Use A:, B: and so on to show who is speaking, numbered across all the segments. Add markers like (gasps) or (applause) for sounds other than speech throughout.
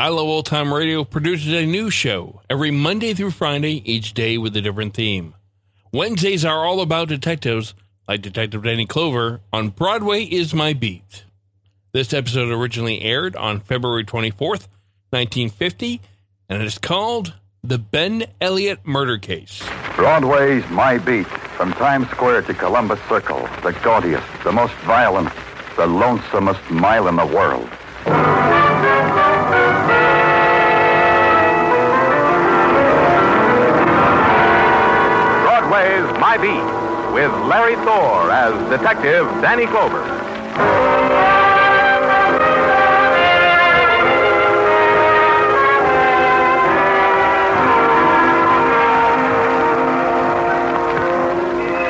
A: I Love Old Time Radio produces a new show every Monday through Friday, each day with a different theme. Wednesdays are all about detectives, like Detective Danny Clover on Broadway is My Beat. This episode originally aired on February 24th, 1950, and it is called The Ben Elliott Murder Case.
B: Broadway's My Beat, from Times Square to Columbus Circle, the gaudiest, the most violent, the lonesomest mile in the world.
C: Broadway's Beat, with Larry Thor as Detective Danny Clover.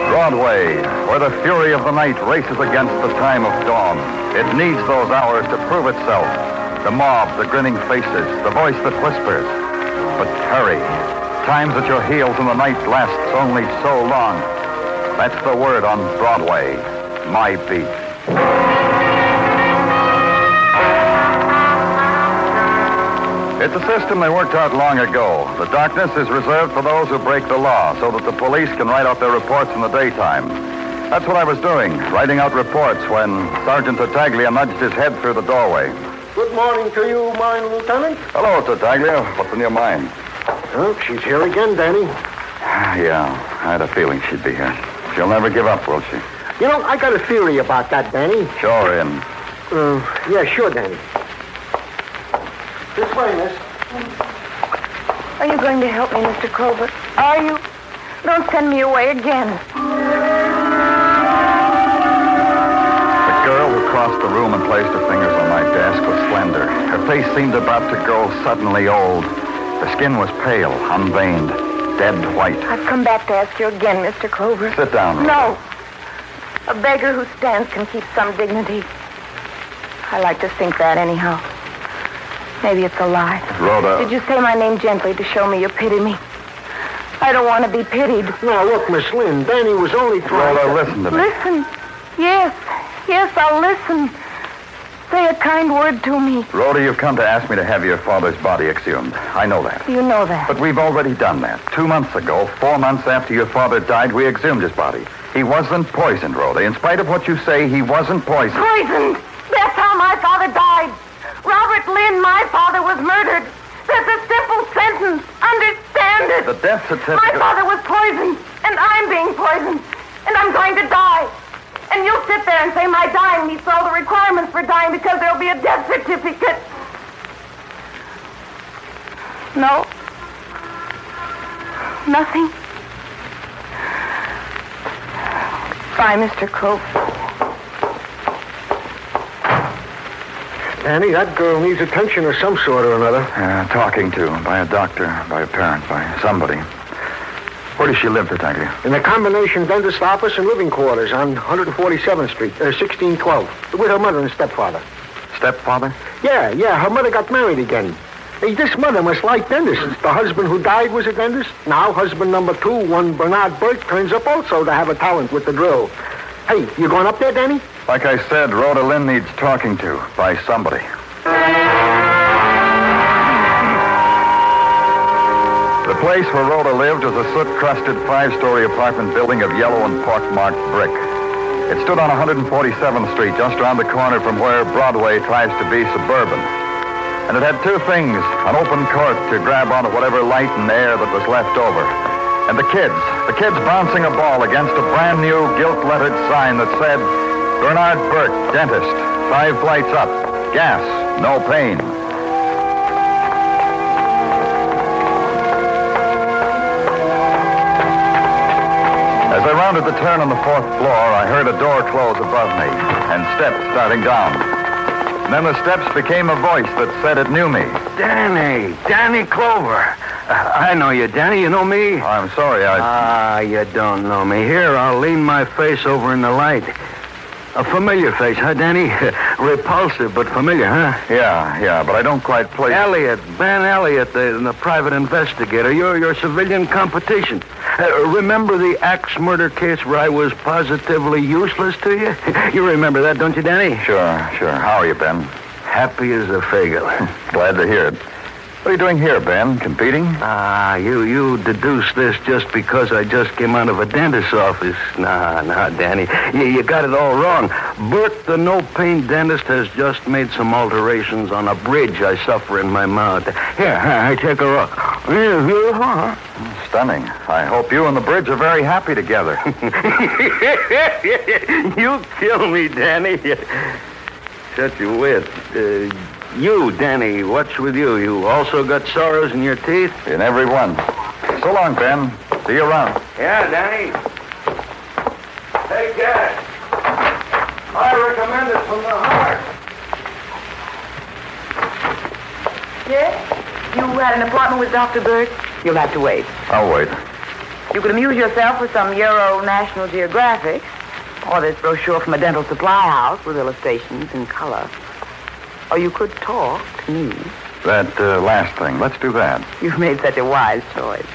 B: Broadway, where the fury of the night races against the time of dawn. It needs those hours to prove itself. The mob, the grinning faces, the voice that whispers. But hurry. Times at your heels in the night lasts only so long. That's the word on Broadway. My beat. It's a system they worked out long ago. The darkness is reserved for those who break the law so that the police can write out their reports in the daytime. That's what I was doing, writing out reports when Sergeant Tartaglia nudged his head through the doorway.
D: Good morning to you, mine lieutenant.
B: Hello, Tartaglia. What's in your mind?
D: Oh, she's here again, Danny.
B: Yeah, I had a feeling she'd be here. She'll never give up, will she?
D: You know, I got a theory about that, Danny.
B: Sure, in.
D: Uh, yeah, sure, Danny. This way, miss.
E: Are you going to help me, Mr. Clover? Are you? Don't send me away again.
B: The girl who crossed the room and placed her fingers on my desk was slender. Her face seemed about to grow suddenly old. Her skin was pale, unveined, dead white.
E: I've come back to ask you again, Mr. Clover.
B: Sit down, Rhoda.
E: No. A beggar who stands can keep some dignity. I like to think that anyhow. Maybe it's a lie.
B: Rhoda.
E: Did you say my name gently to show me you pity me? I don't want to be pitied.
D: Now, look, Miss Lynn, Danny was only trying
B: Rhoda,
D: to...
B: listen to me.
E: Listen. Yes. Yes, I'll listen. Say a kind word to me.
B: Rhoda, you've come to ask me to have your father's body exhumed. I know that.
E: You know that.
B: But we've already done that. Two months ago, four months after your father died, we exhumed his body. He wasn't poisoned, Rhoda. In spite of what you say, he wasn't poisoned.
E: Poisoned. That's how my father died. Robert Lynn, my father, was murdered. That's a simple sentence. Understand it.
B: The death certificate.
E: My father was poisoned, and I'm being poisoned, and I'm going to die. And you'll sit there and say my dying meets all the requirements for dying because there'll be a death certificate. No. Nothing. Bye, Mr. Clover.
D: Danny, that girl needs attention of some sort or another.
B: Uh, talking to by a doctor, by a parent, by somebody. Where does she live, Tartaglia?
D: In the combination dentist office and living quarters on 147th Street, uh, 1612, with her mother and stepfather.
B: Stepfather?
D: Yeah, yeah, her mother got married again. Hey, this mother must like dentists. The husband who died was a dentist. Now, husband number two, one Bernard Burke, turns up also to have a talent with the drill. Hey, you going up there, Danny?
B: Like I said, Rhoda Lynn needs talking to by somebody. The place where Rhoda lived was a soot-crusted five-story apartment building of yellow and pockmarked brick. It stood on 147th Street, just around the corner from where Broadway tries to be suburban. And it had two things, an open court to grab onto whatever light and air that was left over. And the kids, the kids bouncing a ball against a brand new gilt-lettered sign that said, Bernard Burke, dentist, five flights up, gas, no pain. Rounded the turn on the fourth floor, I heard a door close above me and steps starting down. And then the steps became a voice that said it knew me.
F: Danny, Danny Clover. Uh, I know you, Danny. You know me?
B: I'm sorry, I.
F: Ah, you don't know me. Here, I'll lean my face over in the light. A familiar face, huh, Danny? (laughs) Repulsive, but familiar, huh?
B: yeah, yeah, but I don't quite place.
F: Elliot, Ben Elliot, the, the private investigator. Your your civilian competition. Uh, remember the axe murder case where I was positively useless to you? (laughs) you remember that, don't you, Danny?
B: Sure, sure. How are you, Ben?
F: Happy as a fagel. (laughs)
B: Glad to hear it. What are you doing here, Ben? Competing?
F: Ah, you you deduce this just because I just came out of a dentist's office. Nah, nah, Danny. You, you got it all wrong. Bert, the no-pain dentist, has just made some alterations on a bridge I suffer in my mouth. Here, (laughs) I take a look. (laughs)
B: Stunning. I hope you and the bridge are very happy together. (laughs)
F: you kill me, Danny. Such a wit. Uh, you, Danny, what's with you? You also got sorrows in your teeth?
B: In every one. So long, Ben. See you around.
F: Yeah, Danny. Take that. I recommend it from the heart.
G: Yes? You had an appointment with Dr. Burke? You'll have to wait.
B: I'll wait.
G: You could amuse yourself with some Euro National Geographic or this brochure from a dental supply house with illustrations in color. Or you could talk to me.
B: That uh, last thing. Let's do that. (laughs)
G: You've made such a wise choice.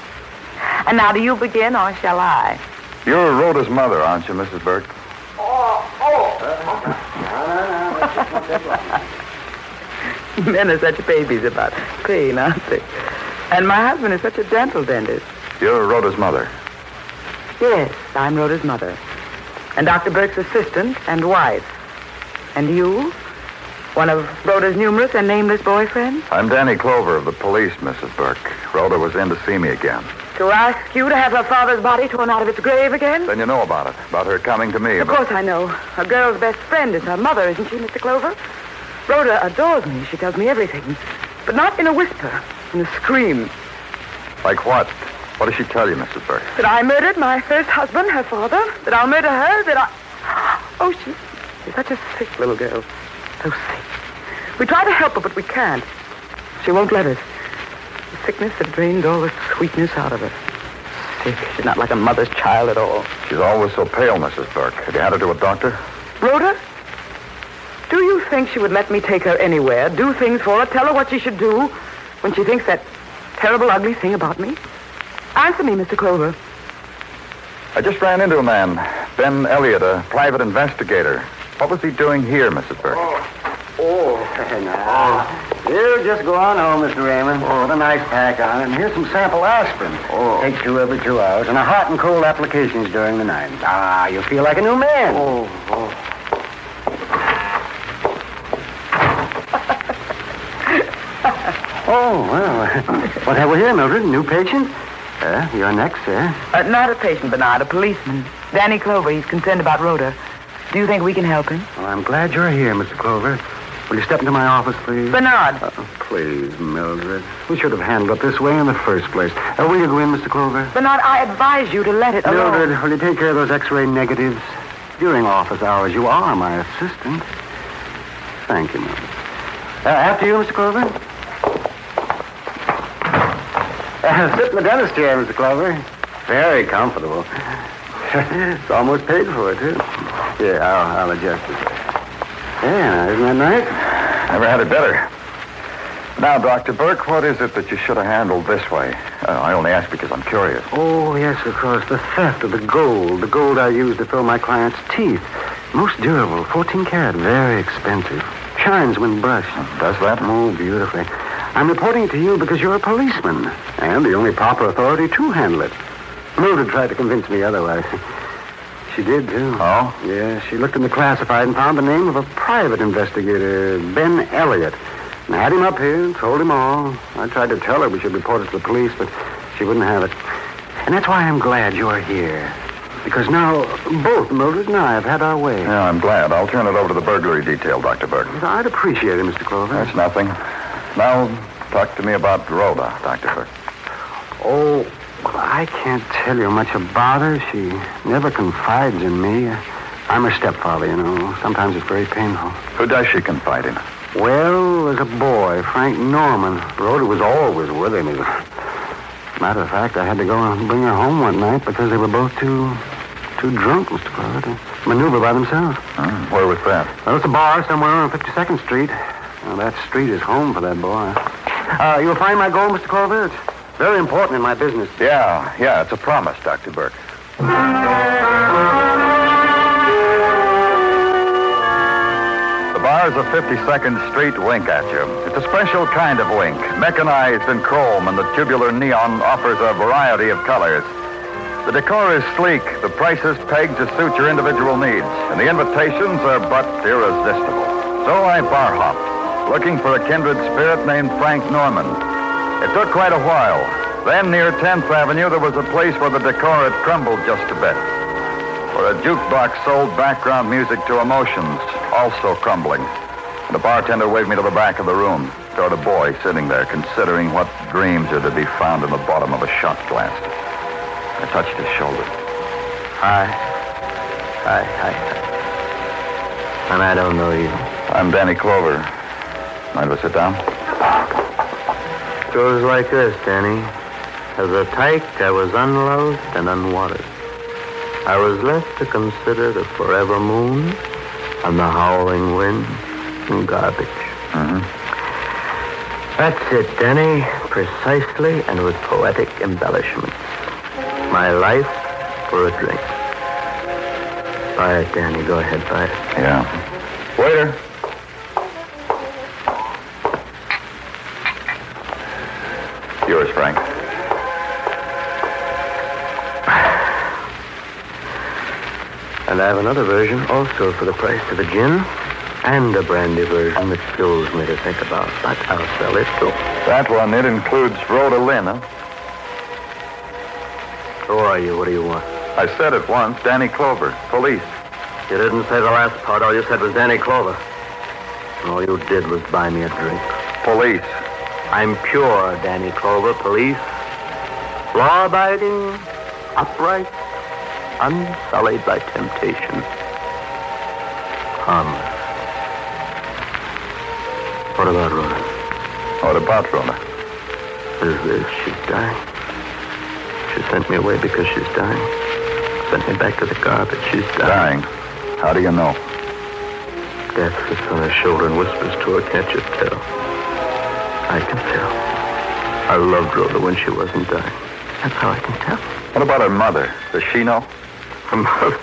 G: And now, do you begin or shall I?
B: You're Rhoda's mother, aren't you, Mrs. Burke? Oh, (laughs) oh.
G: Men are such babies about pain, aren't they? And my husband is such a dental dentist.
B: You're Rhoda's mother.
G: Yes, I'm Rhoda's mother. And Dr. Burke's assistant and wife. And you? One of Rhoda's numerous and nameless boyfriends?
B: I'm Danny Clover of the police, Mrs. Burke. Rhoda was in to see me again.
G: To ask you to have her father's body torn out of its grave again?
B: Then you know about it, about her coming to me.
G: Of
B: about-
G: course I know. A girl's best friend is her mother, isn't she, Mr. Clover? Rhoda adores me. She tells me everything. But not in a whisper, in a scream.
B: Like what? What does she tell you, Mrs. Burke?
G: That I murdered my first husband, her father. That I'll murder her. That I. (gasps) Oh, she, she's such a sick little girl. So sick. We try to help her, but we can't. She won't let us. The sickness had drained all the sweetness out of her. Sick. She's not like a mother's child at all.
B: She's always so pale, Mrs. Burke. Have you had her to a doctor?
G: Rhoda? Do you think she would let me take her anywhere, do things for her, tell her what she should do when she thinks that terrible, ugly thing about me? Answer me, Mr. Clover.
B: I just ran into a man, Ben Elliott, a private investigator. What was he doing here, Mrs. Burke?
F: Oh, (laughs) now. You just go on home, Mr. Raymond. Oh, the nice pack on it. And here's some sample aspirin. Oh. Take two every two hours. And a hot and cold applications during the night. Ah, you'll feel like a new man. Oh, oh. (laughs) oh, well. (laughs) What have we here, Mildred? New patient? Uh, you're next, sir.
G: Uh, not a patient, Bernard, a policeman. Danny Clover. He's concerned about Rhoda. Do you think we can help him?
F: Well, I'm glad you're here, Mr. Clover. Will you step into my office, please?
G: Bernard.
F: Uh, please, Mildred. We should have handled it this way in the first place. Uh, will you go in, Mr. Clover?
G: Bernard, I advise you to let it alone.
F: Mildred, will you take care of those x-ray negatives? During office hours, you are my assistant. Thank you, Mildred. Uh, after you, Mr. Clover. Uh, sit in the dentist chair, Mr. Clover. Very comfortable. (laughs) it's almost paid for, too. Here, I'll, I'll adjust it. Yeah, isn't that nice?
B: Never had it better. Now, Dr. Burke, what is it that you should have handled this way? Uh, I only ask because I'm curious.
H: Oh, yes, of course. The theft of the gold. The gold I used to fill my client's teeth. Most durable. 14 karat. Very expensive. Shines when brushed.
B: Does that?
H: Oh, beautifully. I'm reporting it to you because you're a policeman. And the only proper authority to handle it. Mildred tried to convince me otherwise. She did, too.
B: Oh?
H: Yeah, she looked in the classified and found the name of a private investigator, Ben Elliott. And had him up here and told him all. I tried to tell her we should report it to the police, but she wouldn't have it. And that's why I'm glad you're here. Because now both Mildred and I have had our way.
B: Yeah, I'm glad. I'll turn it over to the burglary detail, Dr. Burke.
H: I'd appreciate it, Mr. Clover.
B: That's nothing. Now, talk to me about Rhoda, Dr. Burke.
H: Oh, I can't tell you much about her. She never confides in me. I'm her stepfather, you know. Sometimes it's very painful.
B: Who does she confide in?
H: Well, there's a boy, Frank Norman. Rhoda was always with him. Matter of fact, I had to go and bring her home one night because they were both too too drunk, Mr. Clover, to maneuver by themselves.
B: Hmm, where was that?
H: Well, it's a bar somewhere on 52nd Street. Now, that street is home for that boy. Uh, you'll find my gold, Mr. Clover. Very important in my business.
B: Yeah, yeah, it's a promise, Dr. Burke. The bars of 52nd Street wink at you. It's a special kind of wink, mechanized in chrome, and the tubular neon offers a variety of colors. The decor is sleek, the prices pegged to suit your individual needs, and the invitations are but irresistible. So I bar hopped, looking for a kindred spirit named Frank Norman. It took quite a while. Then, near 10th Avenue, there was a place where the decor had crumbled just a bit. Where a jukebox sold background music to emotions, also crumbling. The bartender waved me to the back of the room, toward a boy sitting there, considering what dreams are to be found in the bottom of a shot glass. I touched his shoulder.
H: Hi. Hi, hi, hi. And I don't know you.
B: I'm Danny Clover. Mind if I sit down?
H: Goes like this, Danny. As a tyke, I was unloved and unwanted. I was left to consider the forever moon and the howling wind and garbage.
B: Mm-hmm.
H: That's it, Danny. Precisely and with poetic embellishments. My life for a drink. Buy it, Danny. Go ahead, buy it.
B: Yeah. Waiter. Yours, Frank.
H: And I have another version also for the price of a gin and a brandy version that fills me to think about. But I'll sell it too.
B: That one, it includes Rhoda Lynn, huh?
H: Who are you? What do you want?
B: I said it once. Danny Clover, police.
H: You didn't say the last part. All you said was Danny Clover. And all you did was buy me a drink.
B: Police.
H: I'm pure, Danny Clover, police. Law abiding, upright, unsullied by temptation. Harmless. What about Rhoda?
B: What about Rhoda?
H: Is this? She's dying. She sent me away because she's dying. Sent me back to the garbage. She's dying.
B: Dying. How do you know?
H: Death sits on her shoulder and whispers to her, can't you tell? I can tell. I loved Rhoda when she wasn't dying. That's how I can tell.
B: What about her mother? Does she know?
H: Her mother.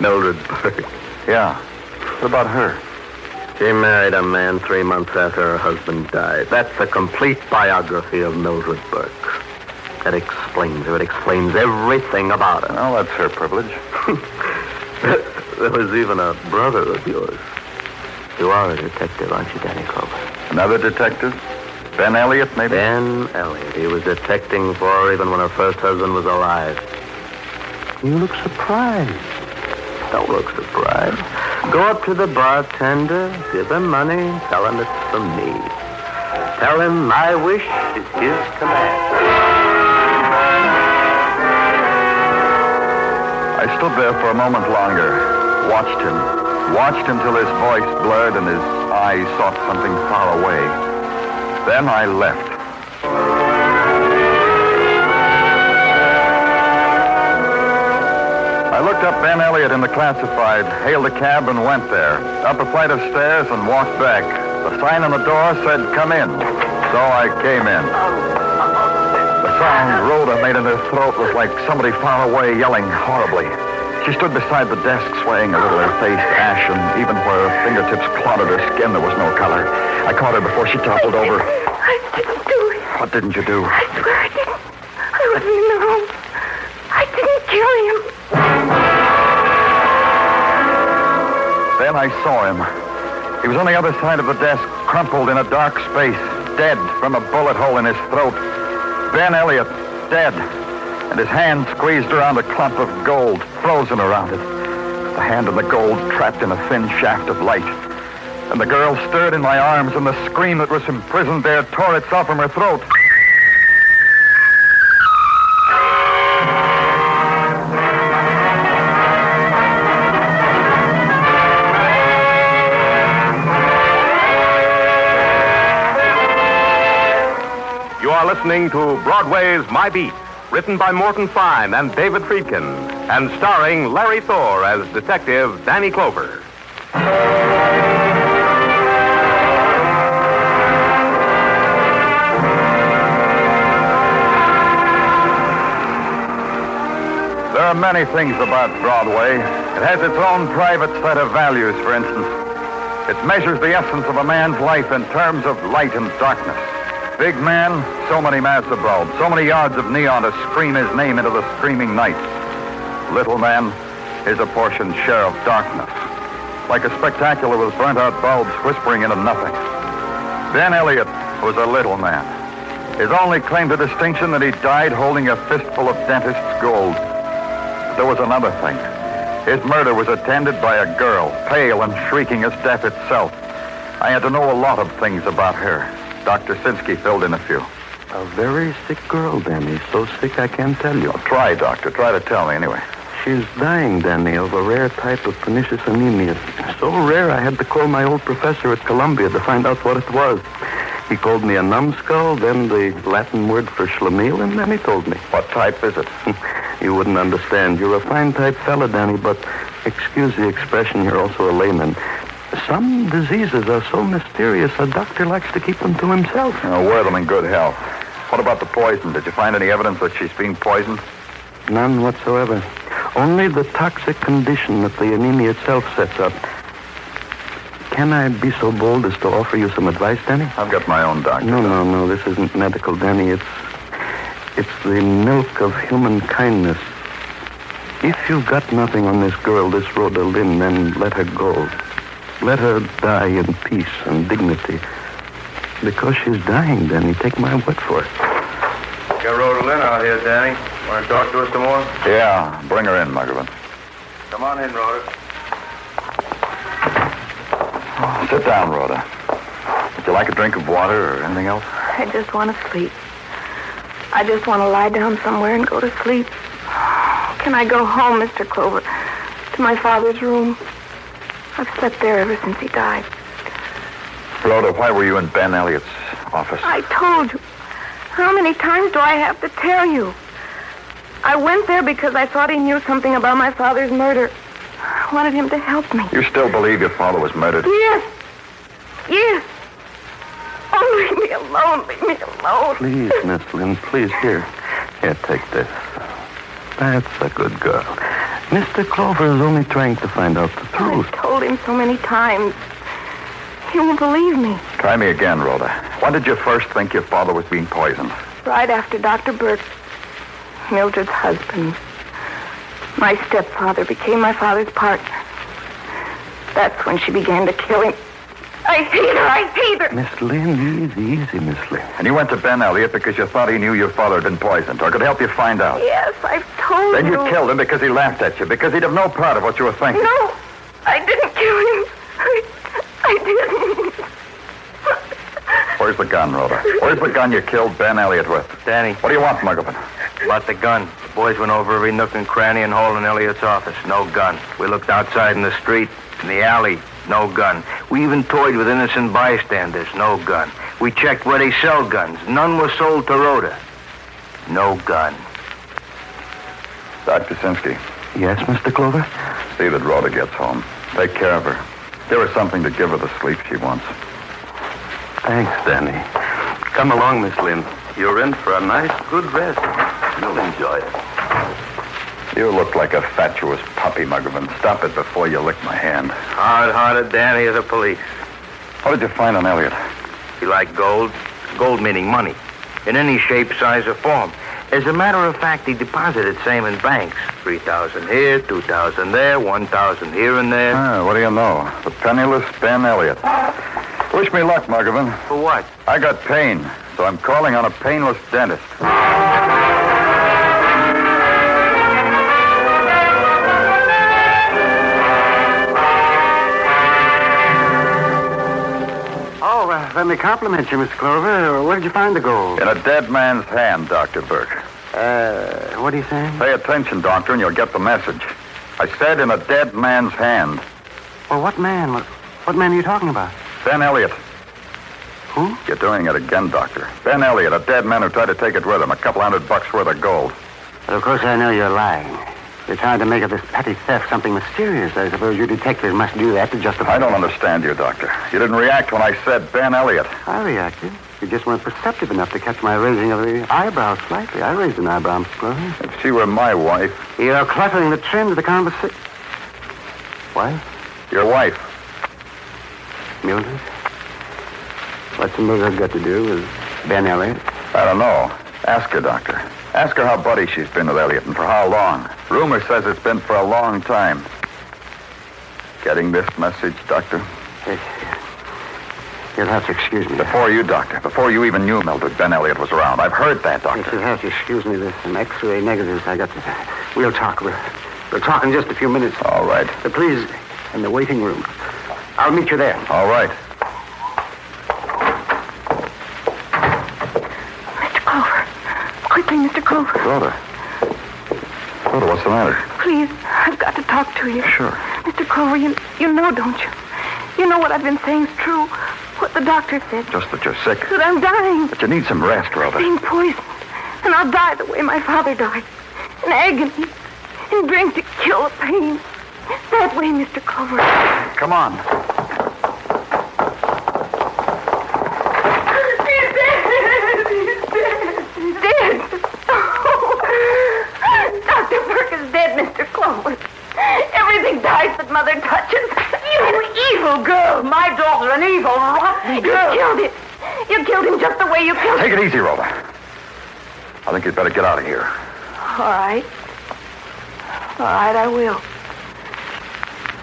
H: Mildred Burke. (laughs)
B: Yeah. What about her?
H: She married a man three months after her husband died. That's a complete biography of Mildred Burke. That explains her. It explains everything about her.
B: Well, that's her privilege. (laughs)
H: there was even a brother of yours. You are a detective, aren't you, Danny Clover?
B: Another detective? Ben Elliott, maybe?
H: Ben Elliott. He was detecting for her even when her first husband was alive. You look surprised. Don't look surprised. Go up to the bartender, give him money, tell him it's from me. Tell him my wish is his command.
B: I stood there for a moment longer, watched him, watched until his voice blurred and his eyes sought something far away. Then I left. I looked up Ben Elliott in the classified, hailed a cab, and went there. Up a flight of stairs and walked back, The sign on the door said, come in. So I came in. The sound Rhoda made in her throat was like somebody far away yelling horribly. She stood beside the desk, swaying a little, her face ashen. Even where her fingertips clotted her skin, there was no color. I caught her before she toppled over.
I: I didn't do it.
B: What didn't you do?
I: I swear I didn't. I wasn't in the room. I didn't kill him.
B: Then I saw him. He was on the other side of the desk, crumpled in a dark space, dead from a bullet hole in his throat. Ben Elliott, dead. And his hand squeezed around a clump of gold, frozen around it. The hand and the gold trapped in a thin shaft of light. And the girl stirred in my arms, and the scream that was imprisoned there tore itself from her throat.
C: You are listening to Broadway's My Beat, written by Morton Fine and David Friedkin, and starring Larry Thor as Detective Danny Clover.
B: There are many things about Broadway. It has its own private set of values, for instance. It measures the essence of a man's life in terms of light and darkness. Big man, so many of bulbs, so many yards of neon to scream his name into the screaming night. Little man, his apportioned share of darkness. Like a spectacular with burnt out bulbs whispering into nothing. Ben Elliott was a little man. His only claim to distinction that he died holding a fistful of dentist's gold. But there was another thing. His murder was attended by a girl, pale and shrieking as death itself. I had to know a lot of things about her. Dr. Sinsky filled in a few.
J: A very sick girl, Danny. So sick I can't tell you.
B: Try, Doctor. Try to tell me anyway.
J: She's dying, Danny, of a rare type of pernicious anemia. So rare I had to call my old professor at Columbia to find out what it was. He called me a numbskull, then the Latin word for schlemiel, and then he told me.
B: What type is it? (laughs)
J: you wouldn't understand. You're a fine type fella, Danny, but excuse the expression, you're also a layman. Some diseases are so mysterious, a doctor likes to keep them to himself.
B: Oh, wear them in good health. What about the poison? Did you find any evidence that she's being poisoned?
J: None whatsoever. Only the toxic condition that the anemia itself sets up. Can I be so bold as to offer you some advice, Danny?
B: I've got my own doctor.
J: No, no, no. This isn't medical, Danny. It's it's the milk of human kindness. If you've got nothing on this girl, this Rhoda Lynn, then let her go. Let her die in peace and dignity. Because she's dying, Danny. Take my word for it.
K: Got Rhoda Lynn out here, Danny. Want to talk to us some more?
B: Yeah, bring her in, Muggavan.
K: Come on in, Rhoda.
B: Oh, sit down, Rhoda. Would you like a drink of water or anything else?
I: I just want to sleep. I just want to lie down somewhere and go to sleep. Can I go home, Mr. Clover? To my father's room? I've slept there ever since he died.
B: Rhoda, why were you in Ben Elliott's office?
I: I told you. How many times do I have to tell you? I went there because I thought he knew something about my father's murder. I wanted him to help me.
B: You still believe your father was murdered?
I: Yes. Yes. Oh, leave me alone. Leave me alone.
J: Please, Miss Lynn, please, here. Here, take this. That's a good girl. Mr. Clover is only trying to find out the oh, truth.
I: I've told him so many times. He won't believe me.
B: Try me again, Rhoda. When did you first think your father was being poisoned?
I: Right after Dr. Burke, Mildred's husband. My stepfather became my father's partner. That's when she began to kill him. I see her. I see her.
J: Miss Lynn, easy, easy, Miss Lynn.
B: And you went to Ben Elliott because you thought he knew your father had been poisoned or could help you find out.
I: Yes, I've told you.
B: Then
I: you.
B: you killed him because he laughed at you, because he'd have no part of what you were thinking.
I: No, I didn't kill him. I, I didn't.
B: Where's the gun, Rhoda? Where's the gun you killed Ben Elliott with?
K: Danny,
B: What do you want, Muggavan?
K: about the gun. The boys went over every nook and cranny and hole in Elliott's office. No gun. We looked outside in the street, in the alley. No gun. We even toyed with innocent bystanders. No gun. We checked where they sell guns. None were sold to Rhoda. No gun.
B: Dr. Sinsky,
J: Yes, Mr. Clover?
B: see that Rhoda gets home. Take care of her. Give her something to give her the sleep she wants.
J: Thanks, Danny. Come along, Miss Lynn. You're in for a nice, good rest. You'll enjoy it.
B: You look like a fatuous puppy, Muggavan. Stop it before you lick my hand.
K: Hard-hearted Danny of the police.
B: What did you find on Elliot?
K: He liked gold? Gold meaning money. In any shape, size, or form. As a matter of fact, he deposited same in banks. 3000 here, 2000 there, 1000 here and there.
B: Ah, what do you know? The penniless Ben Elliot. Wish me luck, Muggavan.
K: For what?
B: I got pain, so I'm calling on a painless dentist.
L: Let me compliment you, Mr. Clover. Where did you find the gold?
B: In a dead man's hand, Dr. Burke.
L: Uh, what are you saying?
B: Pay attention, Doctor, and you'll get the message. I said in a dead man's hand.
L: Well, what man? What, what man are you talking about?
B: Ben Elliot.
L: Who?
B: You're doing it again, Doctor. Ben Elliot, a dead man who tried to take it with him. A couple hundred bucks worth of gold.
L: Well, of course, I know you're lying. You're trying to make of this petty theft something mysterious. I suppose you detectives must do that to justify.
B: I don't understand you, Doctor. You didn't react when I said Ben Elliot.
L: I reacted. You just weren't perceptive enough to catch my raising of the eyebrows slightly. I raised an eyebrow, Mr. Clover.
B: If she were my wife.
L: You're cluttering the trend of the conversation. Wife?
B: Your wife.
L: Mildred? What's Mildred got to do with Ben Elliot?
B: I don't know. Ask her, Doctor. Ask her how buddy she's been with Elliot and for how long. Rumor says it's been for a long time. Getting this message, Doctor?
L: You'll have to excuse me.
B: Before you, Doctor. Before you even knew Mildred, Ben Elliot was around. I've heard that, Doctor.
L: you'll have to excuse me. There's some X-ray negatives I got to... We'll talk. We'll, we'll talk in just a few minutes.
B: All right.
L: Uh, please, in the waiting room. I'll meet you there.
B: All right.
I: Mr. Clover. Quickly, Mr. Clover.
B: Rhoda. Rhoda, what's the matter?
I: Please, I've got to talk to you.
B: Sure.
I: Mr. Clover, you, you know, don't you? You know what I've been saying's true. What the doctor said.
B: Just that you're sick.
I: That I'm dying.
B: But you need some rest, Rhoda.
I: Being poisoned. And I'll die the way my father died. In agony. In drink to kill the pain. That way, Mr. Clover.
B: Come on.
I: He's dead. He's dead. He's dead. Oh. Dr. Burke is dead, (laughs) Everything dies that mother touches. You evil girl. My daughter, an evil, rotten girl. You killed it. You killed him just the way you killed
B: Take it easy, Rhoda. I think you'd better get out of here.
I: All right. All right, I will.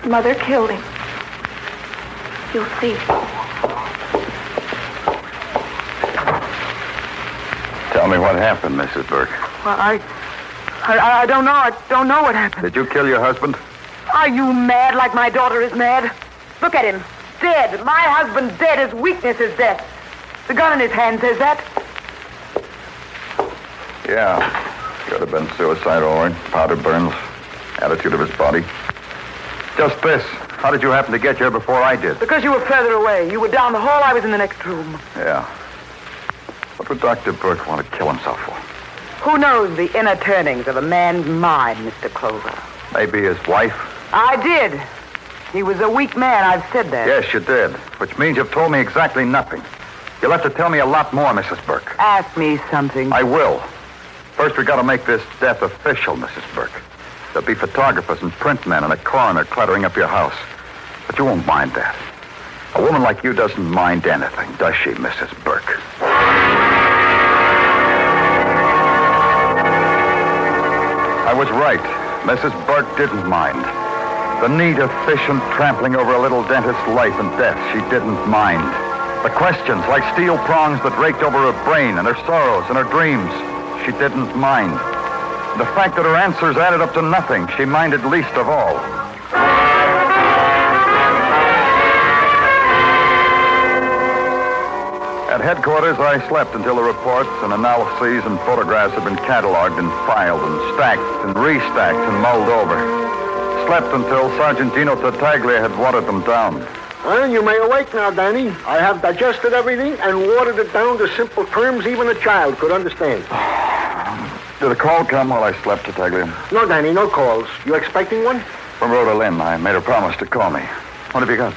I: Mother killed him. You'll see.
B: Tell me what happened, Mrs. Burke.
G: Well, I, I, I don't know. I don't know what happened.
B: Did you kill your husband?
G: Are you mad like my daughter is mad? Look at him. Dead. My husband dead. His weakness is death. The gun in his hand says that.
B: Yeah. Could have been suicide, all right. Powder burns. Attitude of his body. Just this. How did you happen to get here before I did?
G: Because you were further away. You were down the hall. I was in the next room.
B: Yeah. What would Dr. Burke want to kill himself for?
G: Who knows the inner turnings of a man's mind, Mr. Clover?
B: Maybe his wife?
G: I did. He was a weak man. I've said that.
B: Yes, you did. Which means you've told me exactly nothing. You'll have to tell me a lot more, Mrs. Burke.
G: Ask me something.
B: I will. First, we've got to make this death official, Mrs. Burke. There'll be photographers and print men and a coroner cluttering up your house. But you won't mind that. A woman like you doesn't mind anything, does she, Mrs. Burke? I was right. Mrs. Burke didn't mind. The neat, efficient trampling over a little dentist's life and death, she didn't mind. The questions, like steel prongs that raked over her brain and her sorrows and her dreams, she didn't mind. The fact that her answers added up to nothing, she minded least of all. Headquarters, I slept until the reports and analyses and photographs had been cataloged and filed and stacked and restacked and mulled over. Slept until Sergeant Gino Tartaglia had watered them down.
D: Well, you may awake now, Danny. I have digested everything and watered it down to simple terms even a child could understand. (sighs)
B: Did a call come while I slept, Tartaglia?
D: No, Danny, no calls. You expecting one?
B: From Rhoda Lynn. I made her promise to call me. What have you got?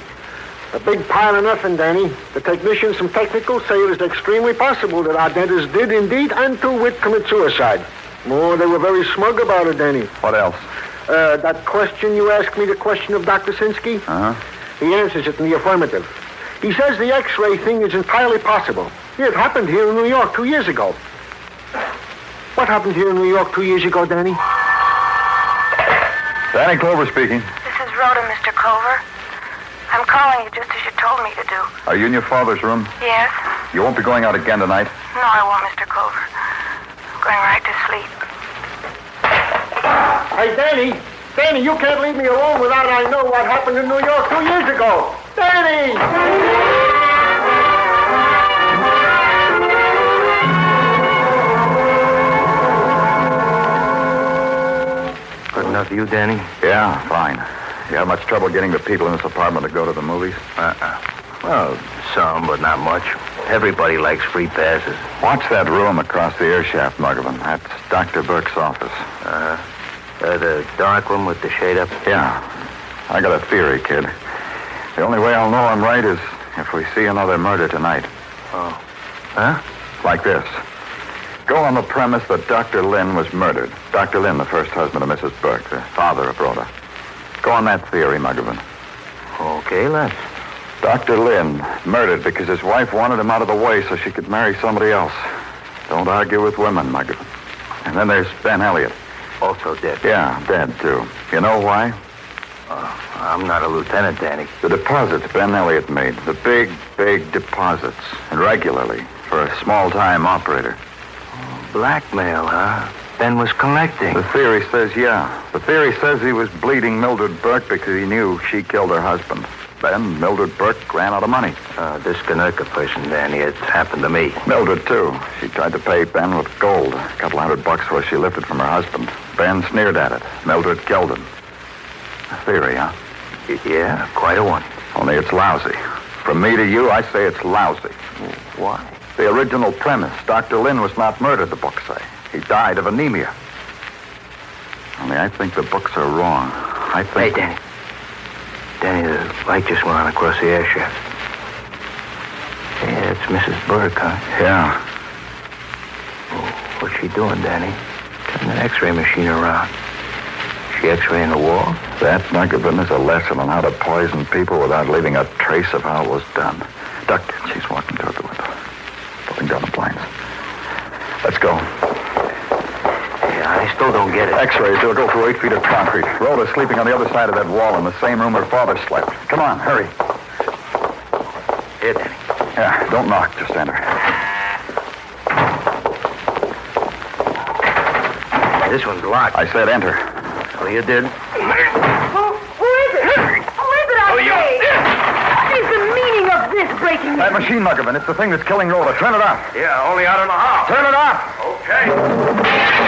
D: A big pile of nothing, Danny. The technicians from technical say it is extremely possible that our dentist did indeed and to wit commit suicide. Oh, they were very smug about it, Danny.
B: What else?
D: Uh, that question you asked me, the question of Dr. Sinsky?
B: Uh huh.
D: He answers it in the affirmative. He says the X-ray thing is entirely possible. It happened here in New York two years ago. What happened here in New York two years ago, Danny?
B: Danny Clover speaking.
I: This is Rhoda, Mr. Clover. I'm calling you just as you told me to do.
B: Are you in your father's room?
I: Yes?
B: You won't be going out again tonight?
I: No, I won't, Mr. Clover. I'm going right to sleep.
D: Hey, Danny! Danny, you can't leave me alone without I know what happened in New York two years ago! Danny!
K: Good enough for you, Danny?
B: Yeah, fine. You have much trouble getting the people in this apartment to go to the movies?
K: Uh-uh. Well, some, but not much. Everybody likes free passes.
B: Watch that room across the air shaft, Muggavan. That's Dr. Burke's office.
K: Uh, uh, the dark room with the shade up?
B: Yeah. I got a theory, kid. The only way I'll know I'm right is if we see another murder tonight.
K: Oh. Huh?
B: Like this. Go on the premise that Dr. Lynn was murdered. Dr. Lynn, the first husband of Mrs. Burke, the father of Rhoda. Go on that theory, Muggavan.
K: Okay, let's.
B: Dr. Lynn murdered because his wife wanted him out of the way so she could marry somebody else. Don't argue with women, Muggavan. And then there's Ben Elliott.
K: Also dead.
B: Yeah, dead, too. You know why?
K: Uh, I'm not a lieutenant, Danny.
B: The deposits Ben Elliott made. The big, big deposits. And regularly. For a small-time operator.
K: Blackmail, huh? Ben was collecting.
B: The theory says yeah. The theory says he was bleeding Mildred Burke because he knew she killed her husband. Then Mildred Burke ran out of money.
K: Uh, this Kanuka person, Danny, it's happened to me.
B: Mildred, too. She tried to pay Ben with gold. A couple hundred bucks was she lifted from her husband. Ben sneered at it. Mildred killed him. A theory, huh?
K: Yeah, quite a one.
B: Only it's lousy. From me to you, I say it's lousy.
K: Why?
B: The original premise. Dr. Lynn was not murdered, the books say. He died of anemia. Only I think the books are wrong. I
K: Hey,
B: think.
K: Danny. Danny, the light just went on across the air shaft. Yeah, it's Mrs. Burke, huh?
B: Yeah.
K: What's she doing, Danny? Turn the x-ray machine around. She x-raying the wall?
B: That, Muggavan, is a lesson on how to poison people without leaving a trace of how it was done. Duck, she's walking toward the window. Pulling down the blinds. Let's go.
K: Yeah, I still don't get it.
B: X-rays, they'll go through eight feet of concrete. Rhoda's sleeping on the other side of that wall in the same room her father slept. Come on, hurry.
K: Here, Danny.
B: Yeah, don't knock, just enter.
K: This one's locked.
B: I said enter.
K: Oh, you did?
I: Who, who is it? Who is it, I oh, say? What is the meaning of this breaking
B: That machine, Muggavan. it's the thing that's killing Rhoda. Turn it off.
C: Yeah, only I don't know how.
B: Turn it off.
C: Okay.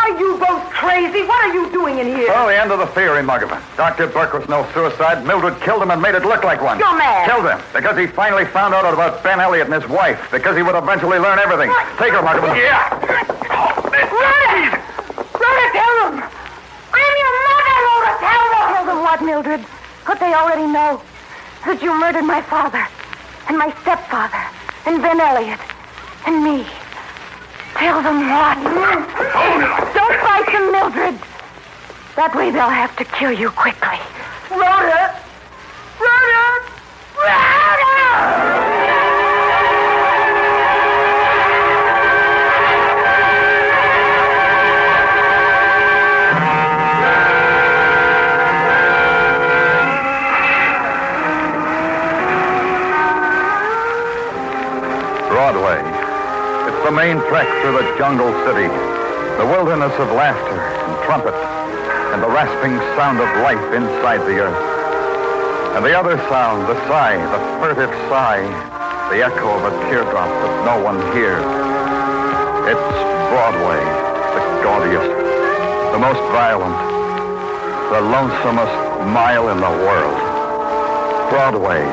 C: Like that?
G: Are you both crazy? What are you doing in here?
B: Well, the end of the theory, Muggavan. Dr. Burke was no suicide. Mildred killed him and made it look like one.
G: You're mad.
B: Killed him because he finally found out about Ben Elliott and his wife. Because he would eventually learn everything. Take her, Muggavan.
C: Yeah.
I: Rhoda! Rhoda, tell them! I'm your mother, Rhoda, tell them!
E: Tell them what, Mildred? What they already know. That you murdered my father, and my stepfather, and Ben Elliott, and me. Tell them what? Don't fight them, Mildred. That way they'll have to kill you quickly.
I: Rhoda!
B: Trek through the jungle city. The wilderness of laughter and trumpet and the rasping sound of life inside the earth. And the other sound, the sigh, the furtive sigh, the echo of a teardrop that no one hears. It's Broadway, the gaudiest, the most violent, the lonesomest mile in the world. Broadway,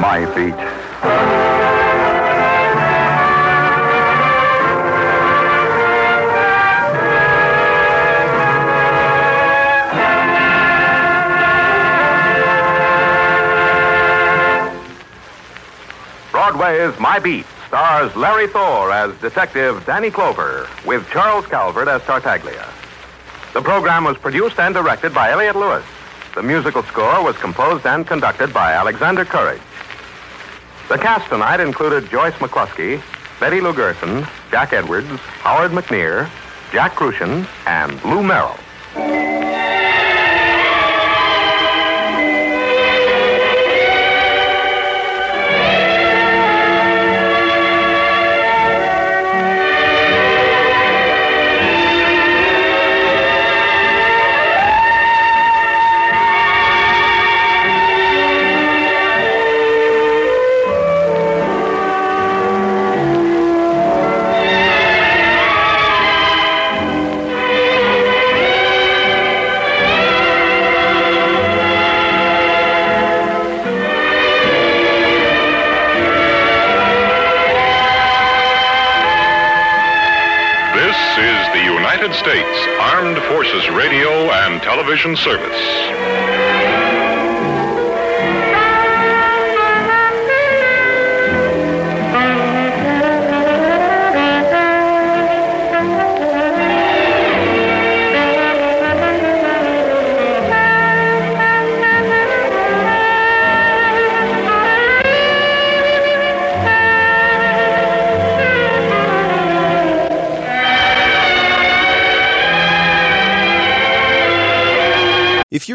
B: my beat.
C: Broadway's My Beat stars Larry Thor as Detective Danny Clover, with Charles Calvert as Tartaglia. The program was produced and directed by Elliott Lewis. The musical score was composed and conducted by Alexander Courage. The cast tonight included Joyce McCluskey, Betty Lou Gerson, Jack Edwards, Howard McNear, Jack Kruschen, and Lou Merrill.
M: Television Service.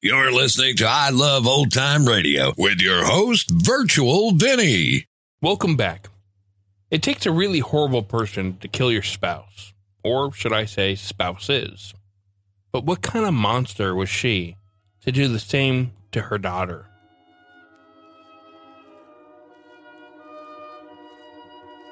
N: You're listening to I Love Old Time Radio with your host, Virtual Vinny.
A: Welcome back. It takes a really horrible person to kill your spouse, or should I say, spouses. But what kind of monster was she to do the same to her daughter?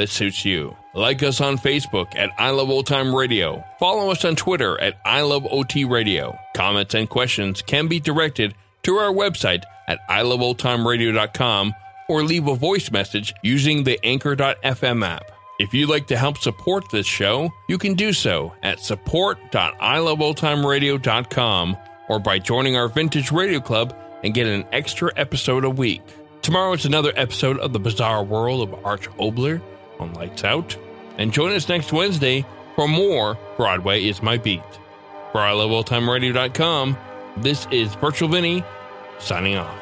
A: that suits you. Like us on Facebook at I Love Old Time Radio. Follow us on Twitter at I Love OT Radio. Comments and questions can be directed to our website at iloveoldtimeradio.com or leave a voice message using the Anchor.fm app. If you'd like to help support this show, you can do so at support.iloveoldtimeradio.com or by joining our Vintage Radio Club and get an extra episode a week. Tomorrow is another episode of The Bizarre World of Arch Oboler on Lights Out. And join us next Wednesday for more Broadway is My Beat. For iloveoldtimeradio.com, this is Virtual Vinny signing off.